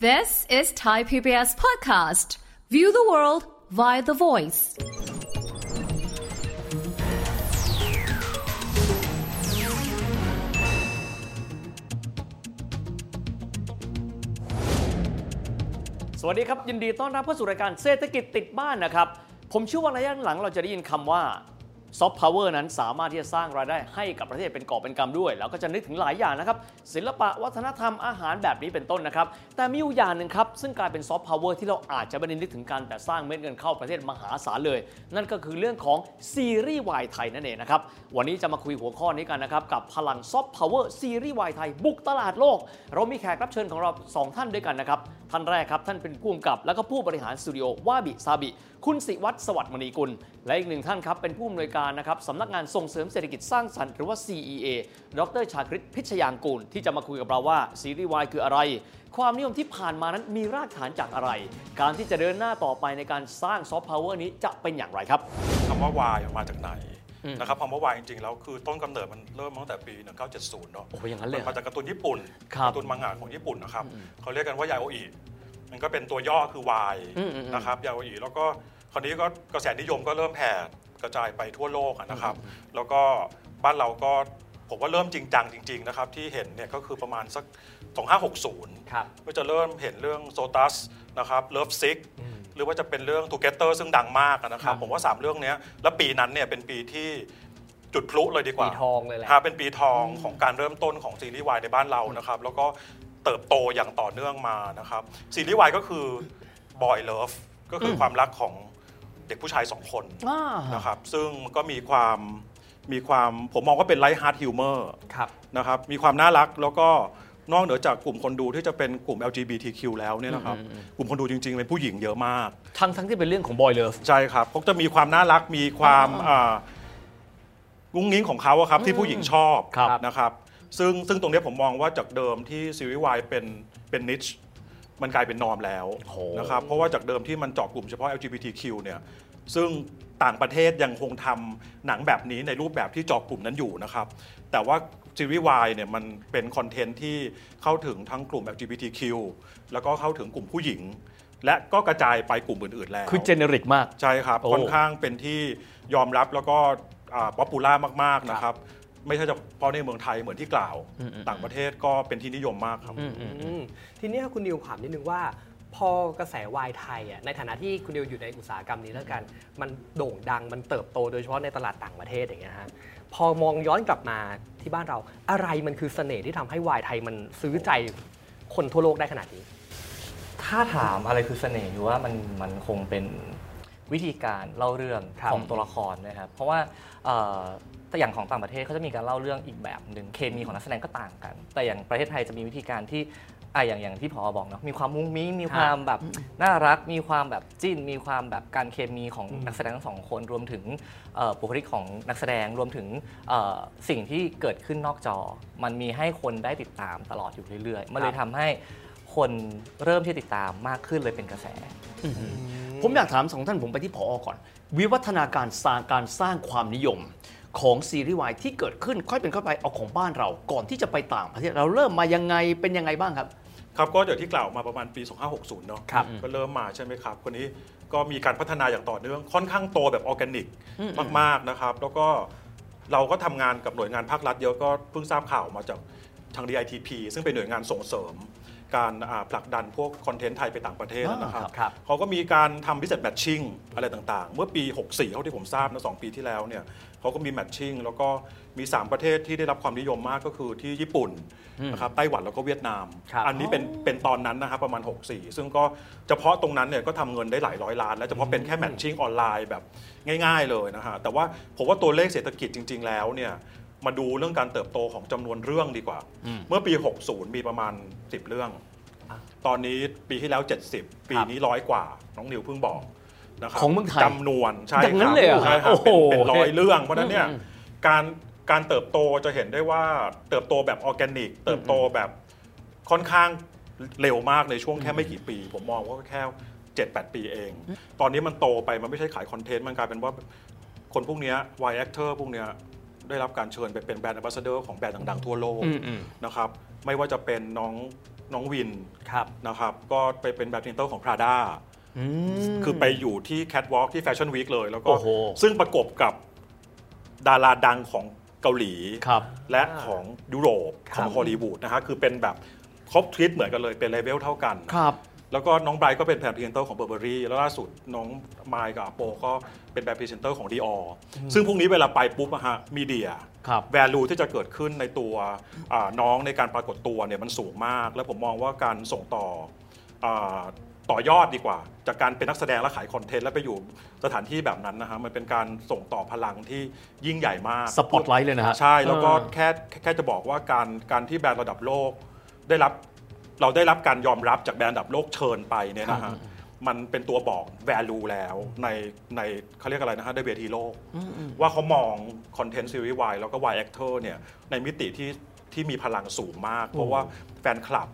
This is Thai PBS Podcast. View the world via the voice. สวัสดีครับ ยินดีต้อนรับเข้าสู่รายการเศรษฐกิจติดบ้านนะครับ ผมเชื่อว่าระยะหลังเราจะได้ยินคำว่า ซอฟต์พาวเวอร์นั้นสามารถที่จะสร้างรายได้ให้กับประเทศเป็นกอบเป็นกำด้วย แล้วก็จะนึกถึงหลายอย่างนะครับ ศิลปะวัฒนธรรมอาหารแบบนี้เป็นต้นนะครับ แต่มีอยู่อย่างหนึ่งครับ ซึ่งกลายเป็นซอฟต์พาวเวอร์ที่เราอาจจะไม่ได้นึกถึงกัน แต่สร้างเม็ดเงินเข้าประเทศมหาศาลเลย นั่นก็คือเรื่องของซีรีส์วายไทยนั่นเองนะครับ วันนี้จะมาคุยหัวข้อนี้กันนะครับกับพลังซอฟต์พาวเวอร์ซีรีส์วายไทยบุกตลาดโลก เรามีแขกรับเชิญของเราสองท่านด้วยกันนะครับ ท่านแรกครับท่านเป็นผู้กำกับ แล้วก็ผู้บริหารสตูดิโอวาบิซาบิ คุณสิวัตรสวัสดิ์มณีกุล และอีกหนึ่งท่านครับเป็นผู้อำนวยการนะครับสำนักงานส่งเสริมเศรษฐกิจสร้างสรรค์หรือว่า CEA ดรชาคริตพิชยางกูล ที่จะมาคุยกับเราว่าซีรีส์วายคืออะไร ความนิยมที่ผ่านมานั้นมีรากฐานจากอะไร การที่จะเดินหน้าต่อไปในการสร้างซอฟต์พาวเวอร์นี้จะเป็นอย่างไรครับคำว่าวายมาจากไหน นะครับคำว่าวายจริงๆแล้วคือต้นกำเนิดมันเริ่มมาตั้งแต่ปี 1970 เนาะโอ้โหอย่างนั้นเลยมันมาจากการ์ตูนญี่ปุ่นครับการ์ตูนมังงะของญี่ปุ่นนะครับเขาเรียกกันว่ายาโออิมันก็เป็นตัวย่อคือวายอืมอืมอืมนะครับยาโออิแล้วก็คราวนี้ก็กระแสนิยมก็เริ่มแผ่กระจายไปทั่วโลกอะนะครับ แล้วก็บ้านเราก็ผมว่าเริ่มจริงจังจริง ๆ นะครับ ที่เห็นเนี่ยก็คือประมาณสัก 2560ครับก็จะเริ่มเห็นเรื่องโซตัสนะครับ Love Sick หรือว่าจะเป็นเรื่อง Together ซึ่งดังมากอะนะครับ ผมว่า 3 เรื่องเนี้ยแล้วปีนั้นเนี่ยเป็นปีที่จุดพลุเลยดีกว่าปีทองเลยแหละครับเป็นปีทองของการเริ่มต้นของซีรีส์วายในบ้านเรานะครับ แล้วก็เติบโตอย่างต่อเนื่องมานะครับซีรีส์วายก็คือ Boy Love ก็คืออความรักของเด็กผู้ชายสองคนอ่านะครับซึ่งก็มีความมีความผมมองว่าเป็น light-hearted humor ครับนะครับมีความน่ารักแล้วก็ นอกเหนือจากกลุ่มคนดูที่จะเป็นกลุ่ม LGBTQ แล้วเนี่ยนะครับกลุ่มคนดูจริงๆ เป็นผู้หญิงเยอะมาก ทั้งทั้งที่เป็นเรื่องของ Boy Love ใช่ครับเขาจะมีความน่ารักมีความอ่ากุ้งงิ้งของเขาอะครับที่ผู้หญิงชอบครับนะครับซึ่งซึ่งตรงเนี้ยผมมองว่าจากเดิมที่ซีรีส์วายเป็นเป็น niche มันกลายเป็น norm แล้วโหนะครับเพราะว่าจากเดิมที่มันเจาะกลุ่มเฉพาะ LGBTQ เนี่ยซึ่ง ต่างประเทศยังคงทำหนังแบบนี้ในรูปแบบที่เจาะกลุ่มนั้นอยู่นะครับ แต่ว่าซีรีส์วายเนี่ยมันเป็นคอนเทนต์ที่เข้าถึงทั้งกลุ่ม LGBTQ แล้วก็เข้าถึงกลุ่มผู้หญิง และก็กระจายไปกลุ่มอื่นๆแล้ว คือ generic มาก ใช่ครับโอ้ค่อนข้างเป็นที่ยอมรับแล้วก็ popular มากๆนะครับ ไม่ใช่เฉพาะในเมืองไทยเหมือนที่กล่าว ต่างประเทศก็เป็นที่นิยมมากครับอืมทีนี้คุณนิวถามนิดนึงว่า พอกระแสวายไทยอะในฐานะที่คุณนิวอยู่ในอุตสาหกรรมนี้แล้วกัน มันโด่งดังมันเติบโตโดยเฉพาะในตลาดต่างประเทศอย่างเงี้ยฮะพอมองย้อนกลับมาที่บ้านเรา อะไรมันคือเสน่ห์ที่ทำให้วายไทยมันซื้อใจคนทั่วโลกได้ขนาดนี้ ถ้าถามอะไรคือเสน่ห์อยู่ว่ามันมันคงเป็นวิธีการเล่าเรื่องครับของตัวละครนะครับเพราะว่าเอ่อแต่อย่างของต่างประเทศเขาจะมีการเล่าเรื่องอีกแบบหนึ่งเคมีของนักแสดงก็ต่างกัน แต่อย่างประเทศไทยจะมีวิธีการที่ อะอย่างอย่างที่พอบอกเนาะมีความมุ้งมิ้งมีความแบบน่ารัก มีความแบบจิ้น มีความแบบการเคมีของนักแสดงทั้งสองคนรวมถึงเอ่อบุคลิกของนักแสดงรวมถึงเอ่อสิ่งที่เกิดขึ้นนอกจอ มันมีให้คนได้ติดตามตลอดอยู่เรื่อยๆ มันเลยทำให้คนเริ่มที่ติดตามมากขึ้นเลยเป็นกระแส ผมอยากถามสองท่านผมไปที่พอก่อน วิวัฒนาการสร้างการสร้างความนิยมของซีรีส์วายที่เกิดขึ้นค่อยเป็นค่อยไปเอาของบ้านเรา ก่อนที่จะไปต่างประเทศเราเริ่มมายังไงเป็นยังไงบ้างครับ ครับก็อย่างที่กล่าวมาประมาณปี 2560 เนาะครับ ก็เริ่มมาใช่ไหมครับ คนนี้ก็มีการพัฒนาอย่างต่อเนื่องค่อนข้างโตแบบออร์แกนิกมาก ๆ นะครับ แล้วก็เราก็ทำงานกับหน่วยงานภาครัฐเยอะก็เพิ่งทราบข่าวมาจากทาง DITP ซึ่งเป็นหน่วยงานส่งเสริม การอ่าผลักดันพวกคอนเทนต์ไทยไปต่างประเทศนะครับครับเขาก็มีการทำ business matching อะไรต่างๆ เมื่อปี 64 เท่าที่ผมทราบนะสองปีที่แล้วเนี่ยเขาก็มี matching แล้วก็มี 3 ประเทศที่ได้รับความนิยมมากก็คือที่ญี่ปุ่นนะครับไต้หวันแล้วก็เวียดนามครับอันนี้เป็นเป็นตอนนั้นนะครับประมาณ 64 ซึ่งก็เฉพาะตรงนั้นเนี่ยก็ทำเงินได้หลายร้อยล้าน แล้วเฉพาะเป็นแค่ matching ออนไลน์แบบง่ายๆเลยนะฮะแต่ว่าผมว่าตัวเลขเศรษฐกิจจริง ๆ แล้วเนี่ยมาดูเรื่องการเติบโตของจำนวนเรื่องดีกว่า เมื่อปี 60 มีประมาณ 10 เรื่อง ตอนนี้ปีที่แล้ว 70 ปีนี้ร้อยกว่า น้องนิวเพิ่งบอกนะครับของเมืองไทยจำนวนใช่อย่างนั้นครับเลยเหรอใช่ครับโอ้โหเป็นเป็นร้อยเรื่อง เพราะฉะนั้นเนี่ยอืมการการเติบโตจะเห็นได้ว่าเติบโตแบบออร์แกนิก เติบโตแบบค่อนข้างเร็วมากในช่วงแค่ไม่กี่ปี ผมมองว่าแค่7-8ปีเอง ตอนนี้มันโตไปมันไม่ใช่ขายคอนเทนต์ มันกลายเป็นว่าคนพวกเนี้ย Y actor พวกเนี้ยได้รับการเชิญไปเป็นแบรนด์ a m b a s s a d o r ของแบรนด์ดังๆทั่วโลก อืมอืม นะครับไม่ว่าจะเป็นน้อง น้องวินครับนะครับก็ไปเป็น brand ambassador ของ Prada คือไปอยู่ที่แคทวอล์กที่ fashion week เลย แล้วก็โอ้โหซึ่งประกบกับดาราดังของเกาหลีครับและของยุโรปครับองฮอลลีวูดนะฮะคือเป็นแบบครบทริปเหมือนกันเลยเป็นเลเวลเท่ากันครับ แล้วก็น้องไบรท์ก็เป็น brand presenter ของ Burberry แล้วล่าสุดน้องไมค์กับอาโปก็เป็น brand presenter ของ Dior ซึ่งพวกนี้เวลาไปปุ๊บอะฮะ media ครับ value ที่จะเกิดขึ้นในตัวอ่าน้องในการปรากฏตัวเนี่ยมันสูงมาก แล้วผมมองว่าการส่งต่ออาต่อยอดดีกว่า จากการเป็นนักแสดงและขายคอนเทนต์แล้วไปอยู่สถานที่แบบนั้นนะฮะมันเป็นการส่งต่อพลังที่ยิ่งใหญ่มากสปอตไลท์เลยนะฮะใช่แล้วก็เออแค่แค่แค่จะบอกว่าการการที่แบรนด์ระดับโลกได้รับ เราได้รับการยอมรับจากแบรนด์ระดับโลกเชิญไปเนี่ยนะฮะมันเป็นตัวบอก value แล้วในในเขาเรียกอะไรนะฮะในเวทีโลก ว่าเขามองคอนเทนต์ซีรีส์วายแล้วก็ Y actor เนี่ยในมิติที่ที่มีพลังสูงมาก เพราะว่าแฟนคลับ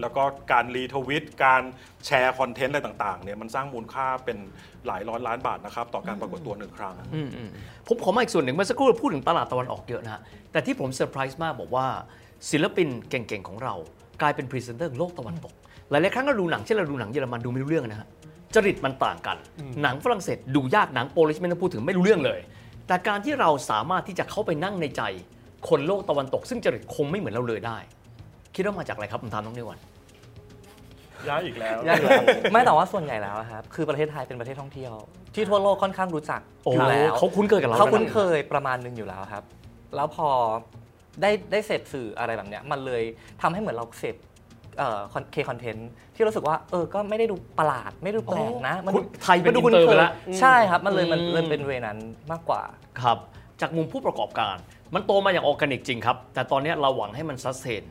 แล้วก็การ retweet การแชร์คอนเทนต์อะไรต่างๆเนี่ยมันสร้างมูลค่าเป็นหลายร้อยล้านบาทนะครับ ต่อการปรากฏตัวหนึ่งครั้งอืมอืมผมขอมาอีกส่วนหนึ่งเมื่อสักครู่เราพูดถึงตลาดตะวันออกเยอะนะฮะแต่ที่ผมเซอร์ไพรส์มากบอกว่าศิลปินเก่งๆของเรา กลายเป็นพรีเซนเตอร์โลกตะวันตก หลายๆครั้งเราดูหนังเช่นเราดูหนังเยอรมันดูไม่รู้เรื่องนะฮะจริตมันต่างกัน หนังฝรั่งเศสดูยากหนัง Polish ไม่ต้องพูดถึงไม่รู้เรื่องเลย แต่การที่เราสามารถที่จะเข้าไปนั่งในใจ คนโลกตะวันตก ซึ่งจริตคงไม่เหมือนเราเลยได้ คิดว่ามาจากอะไรครับผมถามน้องนิวันย้ายอีกแล้วยากอยู่แล้วไม่แต่ว่าส่วนใหญ่แล้วอะครับ คือประเทศไทยเป็นประเทศท่องเที่ยว ที่ทั่วโลกค่อนข้างรู้จักโอ้อยู่แล้วเขาคุ้นเคยกับเราเขาคุ้นแล้วะเคยประมาณหนึงอยู่แล้วครับ แล้วพอ ได้ได้เสพสื่ออะไรแบบเนี้ยมันเลยทำให้เหมือนเราเสพเอ่อเคคอนเทนต์ที่รู้สึกว่าเออก็ไม่ได้ดูประหลาดไม่ได้ดูแปลกนะคนไทยเป็นมัดูอินเตอร์ไปแล้วใช่ครับ มันเลยมันอืมเลยเป็นเวนั้นมากกว่าครับ จากมุมผู้ประกอบการ มันโตมาอย่างออร์แกนิกจริงครับ แต่ตอนนี้เราหวังให้มัน sustain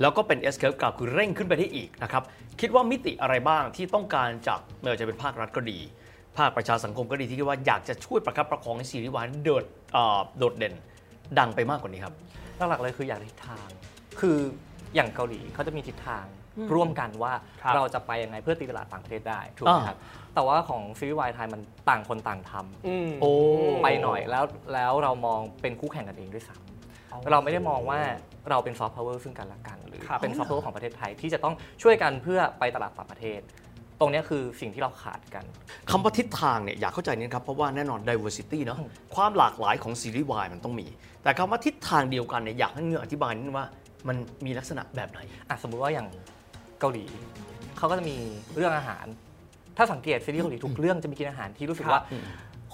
แล้วก็เป็น S curve กราฟคือเร่งขึ้นไปได้อีกนะครับคิดว่ามิติอะไรบ้างที่ต้องการจากไม่ว่าจะเป็นภาครัฐก็ดี ภาคประชาสังคมก็ดีที่คิดว่าอยากจะช่วยประคับประคองให้ซีรีส์วายโดดเอ่อโดดเด่น ดังไปมากกว่านี้ครับ หลักๆเลยคืออยากได้ทิศทาง คืออย่างเกาหลีเขาจะมีทิศทางร่วมกันว่าครับเราจะไปยังไงเพื่อตีตลาดต่างประเทศได้ถูกไหมอ่าครับแต่ว่าของซีรีส์วายไทยมันต่างคนต่างทำอืมโอ้ไปหน่อยแล้วแล้วเรามองเป็นคู่แข่งกันเองด้วยซ้ำเราไม่ได้มองว่าเราเป็นซอฟต์พาวเวอร์ซึ่งกันและกัน หรือครับเป็นซอฟต์พาวเวอร์ของประเทศไทยที่จะต้องช่วยกันเพื่อไปตลาดต่างประเทศต รงเนี้ยคือสิ่งที่เราขาดกันคำว่าทิศทางเนี่ยอยากเข้าใจนี้นะครับเพราะว่าแน่นอน diversity เนาะความหลากหลายของซีรีส์วายมันต้องมี แต่คำว่าทิศทางเดียวกันเนี่ยอยากให้เนื้ออธิบายนิดนึงว่ามันมีลักษณะแบบไหนอะสมมุติว่าอย่างเกาหลีเขาก็จะมีเรื่องอาหาร ถ้าสังเกตซีรีส์เกาหลีทุกเรื่องจะมีกินอาหารที่รู้สึกว่า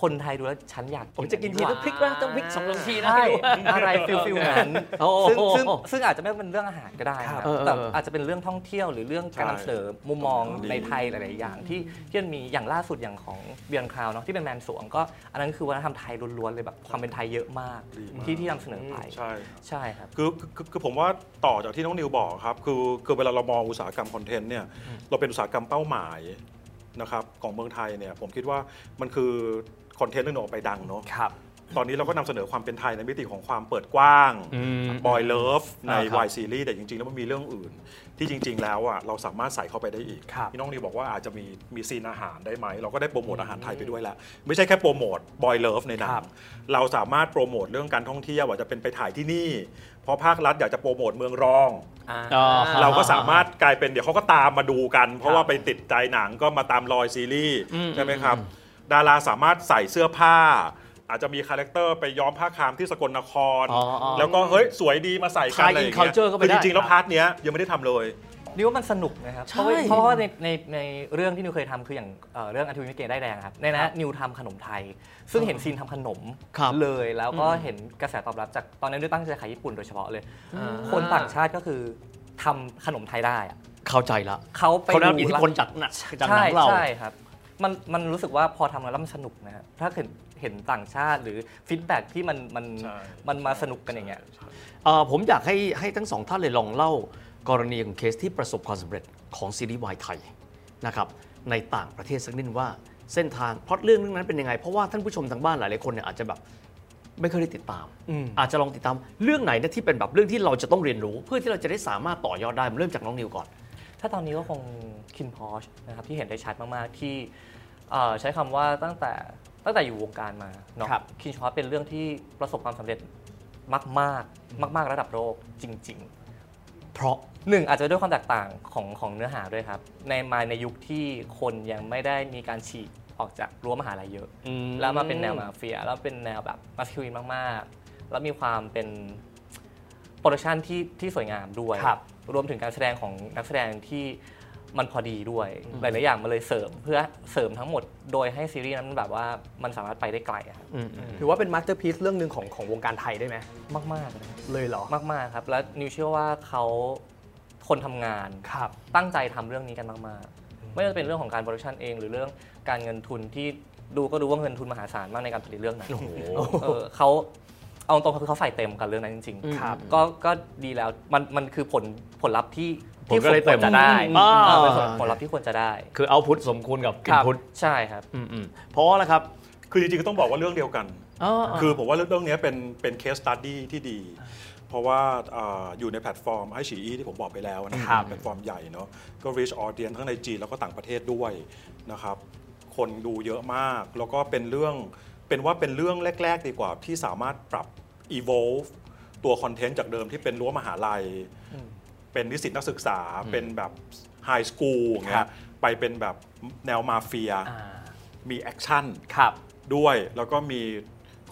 คนไทยดูแล้วฉันอยากผมจะกินทีต้องพริกนะต้องพริกสองสามทีนะใช่อะไร feel feel นั้นโอ้โหซึ่งซึ่งซึ่งอาจจะไม่เป็นเรื่องอาหารก็ได้นะครับเออเออแต่อาจจะเป็นเรื่องท่องเที่ยวหรือเรื่องการใช่นำเสนอมุมมองดีในไทยหลาย ๆ อย่างที่ที่มันมีอย่างล่าสุดอย่างของเบียนคราวเนาะที่เป็นแมนสวงก็อันนั้นคือวัฒนธรรมไทยล้วน ๆ เลยแบบความเป็นไทยเยอะมากดีมากที่ที่นำเสนอไปใช่ใช่ครับคือคือคือผมว่าต่อจากที่น้องนิวบอกครับคือคือเวลาเรามองอุตสาหกรรมคอนเทนต์เนี่ยเราเป็นอุตสาหกรรมเป้าหมายนะครับของเมืองไทยเนี่ยผมคิดว่ามันคือ คอนเทนต์เรื่องหนึ่งออกไปดังเนาะครับตอนนี้เราก็นำเสนอความเป็นไทยในมิติของความเปิดกว้างอืมบอยเลิฟในอ่าครับ Y Series แต่จริง ๆ แล้วมันมีเรื่องอื่น ที่จริง ๆ แล้วอะเราสามารถใส่เข้าไปได้อีกครับพี่น้องนิวบอกว่าอาจจะมีมีซีนอาหารได้ไหม เราก็ได้โปรโมทอาหารไทยไปด้วยแล้วไม่ใช่แค่โปรโมทบอยเลิฟในหนัครังบเราสามารถโปรโมทเรื่องการท่องเที่ยวอาจจะเป็นไปถ่ายที่นี่ เพราะภาครัฐอยากจะโปรโมทเมืองรองอ่าอ๋อเราก็สามารถกลายเป็นเดี๋ยวเขาก็ตามมาดูกัน เพราะว่าไปติดใจหนังก็มาตามรอยซีรีส์อืมใช่ไหมครับ ดาราสามารถใส่เสื้อผ้า อาจจะมี character ไปย้อมผ้าครามที่สกลนคร อ๋ออ๋อแล้วก็เฮ้ยสวยดีมาใส่กัน Tie อะไรอ in ย่างเงี้ย culture เข้าไปคือได้ จริงๆแล้ว part เนี้ยยังไม่ได้ทำเลย นิวว่ามันสนุกนะครับใช่เพราะว่าเพราะว่าในในในเรื่องที่นิวเคยทำคืออย่างเอ่อเรื่อง Until We Meet Again ด้ายแดงครับ ในนั้นนิวทำขนมไทย ซึ่งเห็น scene ทำขนมครับเลยแล้วก็อืมเห็นกระแสตอบรับจากตอนนั้นด้วยตั้งใจขายญี่ปุ่นโดยเฉพาะเลย อ่า คนต่างชาติก็คือทำขนมไทยได้อะเข้าใจละเขาไปเขาได้รับดูอิทธิพลดูแล้วจากหนังจากหนังเรา ใช่ ใช่ครับ มันมันรู้สึกว่าพอทำแล้วมันสนุกนะครับถ้าเห็นเห็นต่างชาติหรือ feedback ที่มันมันใช่ Mm. มันมาสนุกกันอย่างเงี้ยเอ่อผมอยากให้ให้ทั้งสองท่านเลยลองเล่ากรณีของเคสที่ประสบความสำเร็จของซีรีส์วายไทยนะครับในต่างประเทศสักนิดนึงว่าเส้นทางพล็อตเรื่องเรื่องนั้นเป็นยังไง เพราะว่าท่านผู้ชมทางบ้านหลายๆคนเนี่ยอาจจะแบบไม่เคยได้ติดตาม อืม อาจจะลองติดตามเรื่องไหนนะที่เป็นแบบเรื่องที่เราจะต้องเรียนรู้ เพื่อที่เราจะได้สามารถต่อยอดได้เริ่มจากน้องนิวก่อน ถ้าตอนนี้ก็คงคินพอชนะครับที่เห็นได้ชัดมาก ๆ ที่เอ่อใช้คำว่าตั้งแต่ตั้งแต่อยู่วงการมาเนาะครับคินพอชเป็นเรื่องที่ประสบความสำเร็จมากๆมาก ๆ ระดับโลกจริงเพราะๆหนึ่งอาจจะด้วยความแตกต่างของของเนื้อหาด้วยครับ ในมาในยุคที่คนยังไม่ได้มีการฉีกออกจากรั้วมหาลัยเยอะ แล้วมาเป็นแนวมาเฟีย แล้วเป็นแนวแบบมาสคิวินมาก ๆ แล้วมีความเป็นproduction ที่ที่สวยงามด้วยค รับรวมถึงการแสดงของนักแสดงที่มันพอดีด้วย หลายๆอย่างมันเลยเสริมเพื่อเสริมทั้งหมดโดยให้ซีรีส์นั้นแบบว่ามันสามารถไปได้ไกลอะครับถือว่าเป็น masterpiece เรื่องหนึ่งของของวงการไทยได้ไหมมากๆเลยเลยเหรอ มาก ๆ ครับ แล้วนิวเชื่อว่าเขาคนทำงานครับตั้งใจทำเรื่องนี้กันมาก ๆ ไม่ว่าจะเป็นเรื่องของการ production เอง หรือเรื่องการเงินทุนที่ดูก็ดูว่าเงินทุนมหาศาลมากในการผลิตเรื่องนั้นเออเขา เอาตรงๆคือเขาใส่เต็มกับเรื่องนั้นจริงครับก็ก็ดีแล้วมันมันคือผลผลลัพธ์ที่ผลก็เลยเต็มที่ควรจะได้อ่า เออเป็นผลผลลัพธ์ที่ควรจะได้คือ output สมควรกับ input ครับใช่ครับ เพราะว่าอะไรครับ คือจริงๆก็ต้องบอกว่าเรื่องเดียวกันอ๋อคือผมว่าเรื่องนี้เป็นเป็น case study ที่ดี เพราะว่าอ่าอยู่ในแพลตฟอร์มไอฉีอีที่ผมบอกไปแล้วนะครับครับ แพลตฟอร์มใหญ่เนาะก็ reach audience ทั้งในจีนแล้วก็ต่างประเทศด้วยนะครับ คนดูเยอะมาก แล้วก็เป็นเรื่อง เป็นว่าเป็นเรื่องแรก ๆ ดีกว่าที่สามารถปรับ evolve ตัวคอนเทนต์จากเดิมที่เป็นรั้วมหาลัย เป็นนิสิตนักศึกษาเป็นแบบ high school อย่างเงี้ยครับไปเป็นแบบแนวมาเฟียอ่ามี action ครับด้วยแล้วก็มี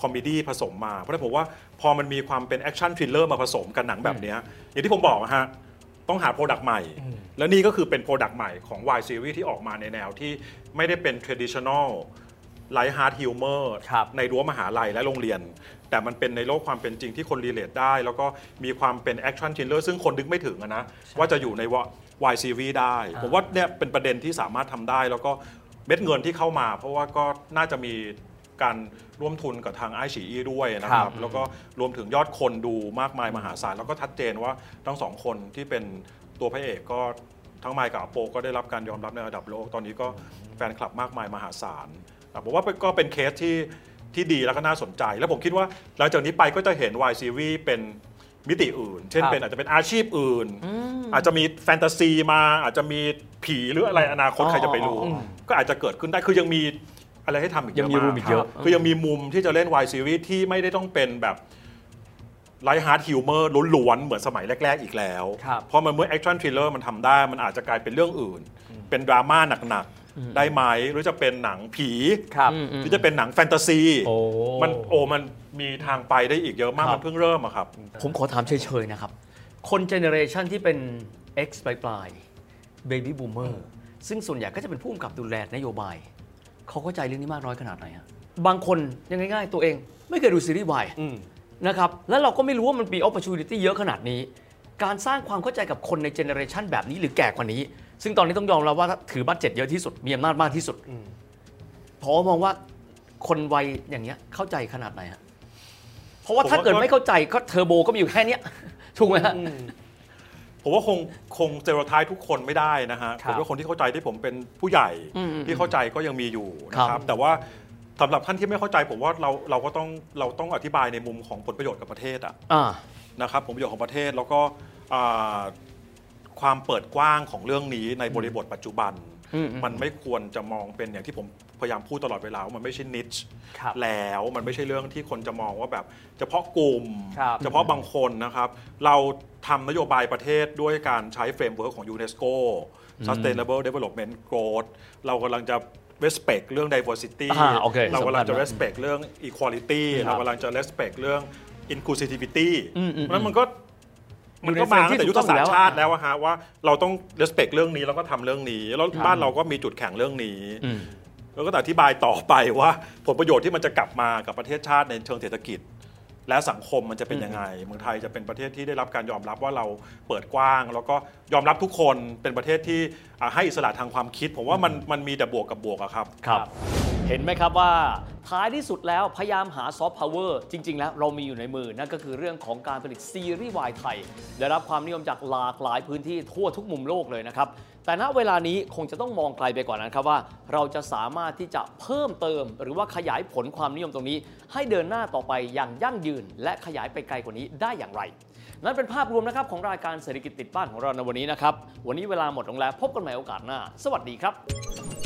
comedy ผสมมา เพราะฉะนั้นผมว่าพอมันมีความเป็น action thriller มาผสมกันหนังแบบเนี้ยอย่างที่ผมบอกนะฮะ ต้องหา product ใหม่ แล้วนี่ก็คือเป็น product ใหม่ของ Y Series ที่ออกมาในแนวที่ไม่ได้เป็น traditional light heart humor ครับในรั้วมหาลัยและโรงเรียน แต่มันเป็นในโลกความเป็นจริงที่คน relate ได้ แล้วก็มีความเป็น action thriller ซึ่งคนนึกไม่ถึงอะนะ ว่าจะอยู่ใน Y Series ได้ ผมว่าเนี่ยเป็นประเด็นที่สามารถทำได้ แล้วก็เม็ดเงินที่เข้ามา เพราะว่าก็น่าจะมีการร่วมทุนกับทางไอฉีอีด้วยนะครับครับแล้วก็รวมถึงยอดคนดูมากมายมหาศาล แล้วก็ชัดเจนว่าทั้งสองคนที่เป็นตัวพระเอกก็ทั้งไมค์กับอโปก็ได้รับการยอมรับในระดับโลก ตอนนี้ก็แฟนคลับมากมายมหาศาลอะ ผมว่าก็เป็นเคสที่ที่ดีแล้วก็น่าสนใจ แล้วผมคิดว่าหลังจากนี้ไปก็จะเห็น Y Series เป็นมิติอื่น เช่นครับเป็นอาจจะเป็นอาชีพอื่น อาจจะมีแฟนตาซีมาอาจจะมีผีหรืออะไรอนาคตใครจะไปรู้ ก็อาจจะเกิดขึ้นได้คือยังมีอะไรให้ทำอีกเยอะ ยังมีมาก room อีกเยอะคือยังมีมุมที่จะเล่น Y Series ที่ไม่ได้ต้องเป็นแบบ light heart humor ล้วนๆ เหมือนสมัยแรก ๆ อีกแล้วครับเพราะมันเมื่อ action thriller มันทำได้ มันอาจจะกลายเป็นเรื่องอื่น เป็นดราม่าหนัก ๆ ได้ไหมหรือจะเป็นหนังผีครับหรือจะเป็นหนังแฟนตาซีโอ้มันโอ้มันมีทางไปได้อีกเยอะมากครับมันเพิ่งเริ่มอะครับ ผมขอถามเฉยๆนะครับ คนเจเนอเรชันที่เป็น X ปลายๆ Baby Boomer ซึ่งส่วนใหญ่ก็จะเป็นผู้กำกับดูแลนโยบาย เขาเข้าใจเรื่องนี้มากน้อยขนาดไหนฮะบางคนยังง่ายๆ ตัวเองไม่เคยดูซีรีส์วายนะครับแล้วเราก็ไม่รู้ว่ามันมี opportunity เยอะขนาดนี้ การสร้างความเข้าใจกับคนในเจเนอเรชันแบบนี้หรือแก่กว่านี้ ซึ่งตอนนี้ต้องยอมรับว่าถือ budget เยอะที่สุดมีอำนาจมากที่สุดพอมองว่าคนวัยอย่างเงี้ยเข้าใจขนาดไหนฮะเพราะว่าถ้าเกิดไม่เข้าใจก็เทอร์โบก็มีอยู่แค่เนี้ยถูกไหมฮะผมว่าคงคงเจอร์ทายทุกคนไม่ได้นะฮะคผรับมว่าคนที่เข้าใจที่ผมเป็นผู้ใหญ่อืมที่เข้าใจก็ยังมีอยู่นะคครัรับบแต่ว่าสำหรับท่านที่ไม่เข้าใจผมว่าเราเราก็ต้องเราต้องอธิบายในมุมของผลประโยชน์กับประเทศอะอ่านะครับผลประโยชน์ของประเทศแล้วก็อ่า ความเปิดกว้างของเรื่องนี้ในบริบทปัจจุบันอืมอืมมันไม่ควรจะมองเป็นอย่างที่ผมพยายามพูดตลอดเวลาว่ามันไม่ใช่นิชครับแล้วมันไม่ใช่เรื่องที่คนจะมองว่าแบบ เฉพาะกลุ่มครับเฉพาะบางคนนะครับ เราทำนโยบายประเทศด้วยการใช้ framework ของยูเนสโก Sustainable Development Growth เรากำลังจะ respect เรื่อง diversity อ่าโอเคเรากำลังจะสำคัญมาก respect เรื่อง equality ครับเรากำลังจะ respect เรื่อง inclusivity อืมอืมเพราะฉะนั้นมันก็อยู่ มันก็มา frame ที่ตั้งแต่ยุทธศาสตร์ชาติแล้ว ถูกต้องแล้วอะฮะว่าเราต้อง respect เรื่องนี้แล้วก็ทำเรื่องนี้ แล้วบ้านเราก็มีจุดแข็งเรื่องนี้อืมแล้วก็อธิบายต่อไปว่า ผลประโยชน์ที่มันจะกลับมากับประเทศชาติในเชิงเศรษฐกิจ และสังคมมันจะเป็นยังไงเมืองไทยจะเป็นประเทศที่ได้รับการยอมรับว่าเราเปิดกว้าง แล้วก็ยอมรับทุกคนเป็นประเทศที่อ่าให้อิสระทางความคิด ผมว่ามันมันมีแต่บวกกับบวกอะครับครับ เห็นไหมครับว่า ท้ายที่สุดแล้วพยายามหาซอฟต์พาวเวอร์จริง ๆ แล้วเรามีอยู่ในมือ นั่นก็คือเรื่องของการผลิตซีรีส์วายไทย ได้รับความนิยมจากหลากหลายพื้นที่ทั่วทุกมุมโลกเลยนะครับ แต่ณเวลานี้คงจะต้องมองไกลไปกว่านั้นครับว่า เราจะสามารถที่จะเพิ่มเติม หรือว่าขยายผลความนิยมตรงนี้ ให้เดินหน้าต่อไปอย่างยั่งยืน และขยายไปไกลกว่านี้ได้อย่างไรนั่นเป็นภาพรวมนะครับของรายการเศรษฐกิจติดบ้านของเราในวันนี้นะครับวันนี้เวลาหมดลงแล้วพบกันใหม่โอกาสหน้า สวัสดีครับ